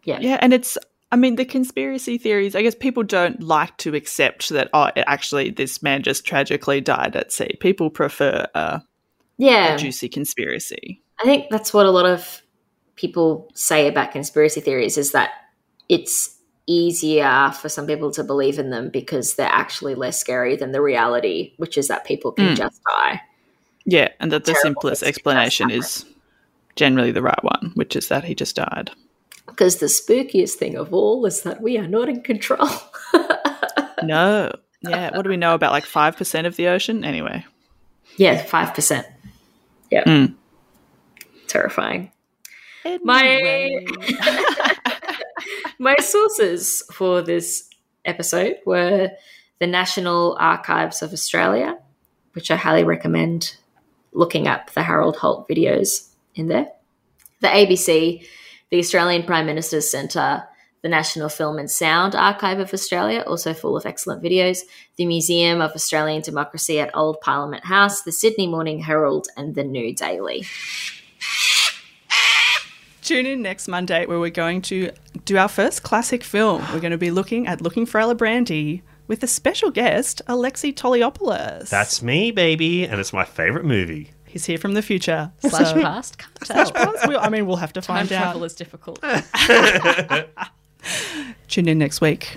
Yeah. Yeah, and it's I mean the conspiracy theories, I guess people don't like to accept that oh actually this man just tragically died at sea. People prefer a, Yeah. a juicy conspiracy. I think that's what a lot of people say about conspiracy theories is that it's easier for some people to believe in them because they're actually less scary than the reality, which is that people can Mm. just die. Yeah, and that the simplest explanation is generally the right one, which is that he just died. Because the spookiest thing of all is that we are not in control. No. Yeah, what do we know about like 5% of the ocean? Anyway. yeah, 5%. Yeah. Mm. Terrifying. My my sources for this episode were the National Archives of Australia, which I highly recommend looking up the Harold Holt videos in there. The ABC, the Australian Prime Minister's Centre, uh, the National Film and Sound Archive of Australia, also full of excellent videos, the Museum of Australian Democracy at Old Parliament House, the Sydney Morning Herald, and the New Daily. Tune in next Monday where we're going to do our first classic film. We're going to be looking at Looking for Alibrandi with a special guest, Alexei Toliopoulos. That's me, baby, and it's my favorite movie. He's here from the future. Slash So- past, can't tell. Past? We'll- I mean, we'll have to Time find out. Time travel is difficult. Tune in next week.